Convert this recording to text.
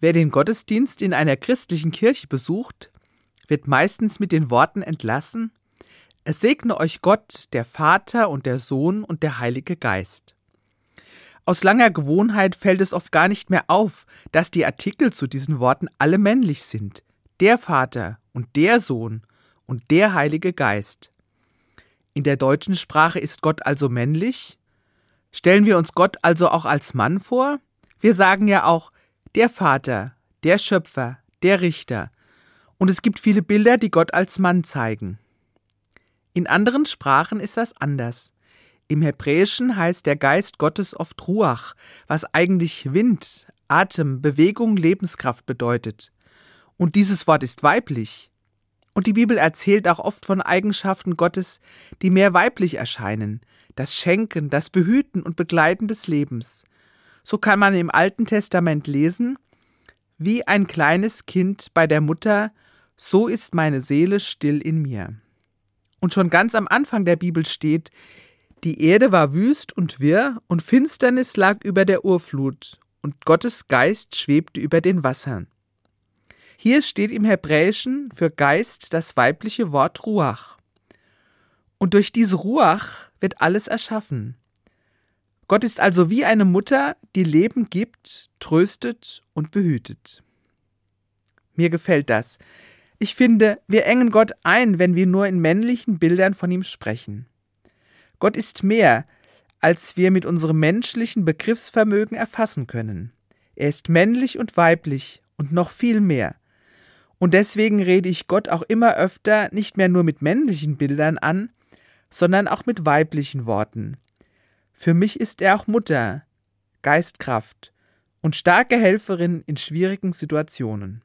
Wer den Gottesdienst in einer christlichen Kirche besucht, wird meistens mit den Worten entlassen, es segne euch Gott, der Vater und der Sohn und der Heilige Geist. Aus langer Gewohnheit fällt es oft gar nicht mehr auf, dass die Artikel zu diesen Worten alle männlich sind. Der Vater und der Sohn und der Heilige Geist. In der deutschen Sprache ist Gott also männlich? Stellen wir uns Gott also auch als Mann vor? Wir sagen ja auch der Vater, der Schöpfer, der Richter. Und es gibt viele Bilder, die Gott als Mann zeigen. In anderen Sprachen ist das anders. Im Hebräischen heißt der Geist Gottes oft Ruach, was eigentlich Wind, Atem, Bewegung, Lebenskraft bedeutet. Und dieses Wort ist weiblich. Und die Bibel erzählt auch oft von Eigenschaften Gottes, die mehr weiblich erscheinen, das Schenken, das Behüten und Begleiten des Lebens. So kann man im Alten Testament lesen, wie ein kleines Kind bei der Mutter, so ist meine Seele still in mir. Und schon ganz am Anfang der Bibel steht, die Erde war wüst und wirr, und Finsternis lag über der Urflut, und Gottes Geist schwebte über den Wassern. Hier steht im Hebräischen für Geist das weibliche Wort Ruach. Und durch diese Ruach wird alles erschaffen. Gott ist also wie eine Mutter, die Leben gibt, tröstet und behütet. Mir gefällt das. Ich finde, wir engen Gott ein, wenn wir nur in männlichen Bildern von ihm sprechen. Gott ist mehr, als wir mit unserem menschlichen Begriffsvermögen erfassen können. Er ist männlich und weiblich und noch viel mehr. Und deswegen rede ich Gott auch immer öfter nicht mehr nur mit männlichen Bildern an, sondern auch mit weiblichen Worten. Für mich ist er auch Mutter, Geistkraft und starke Helferin in schwierigen Situationen.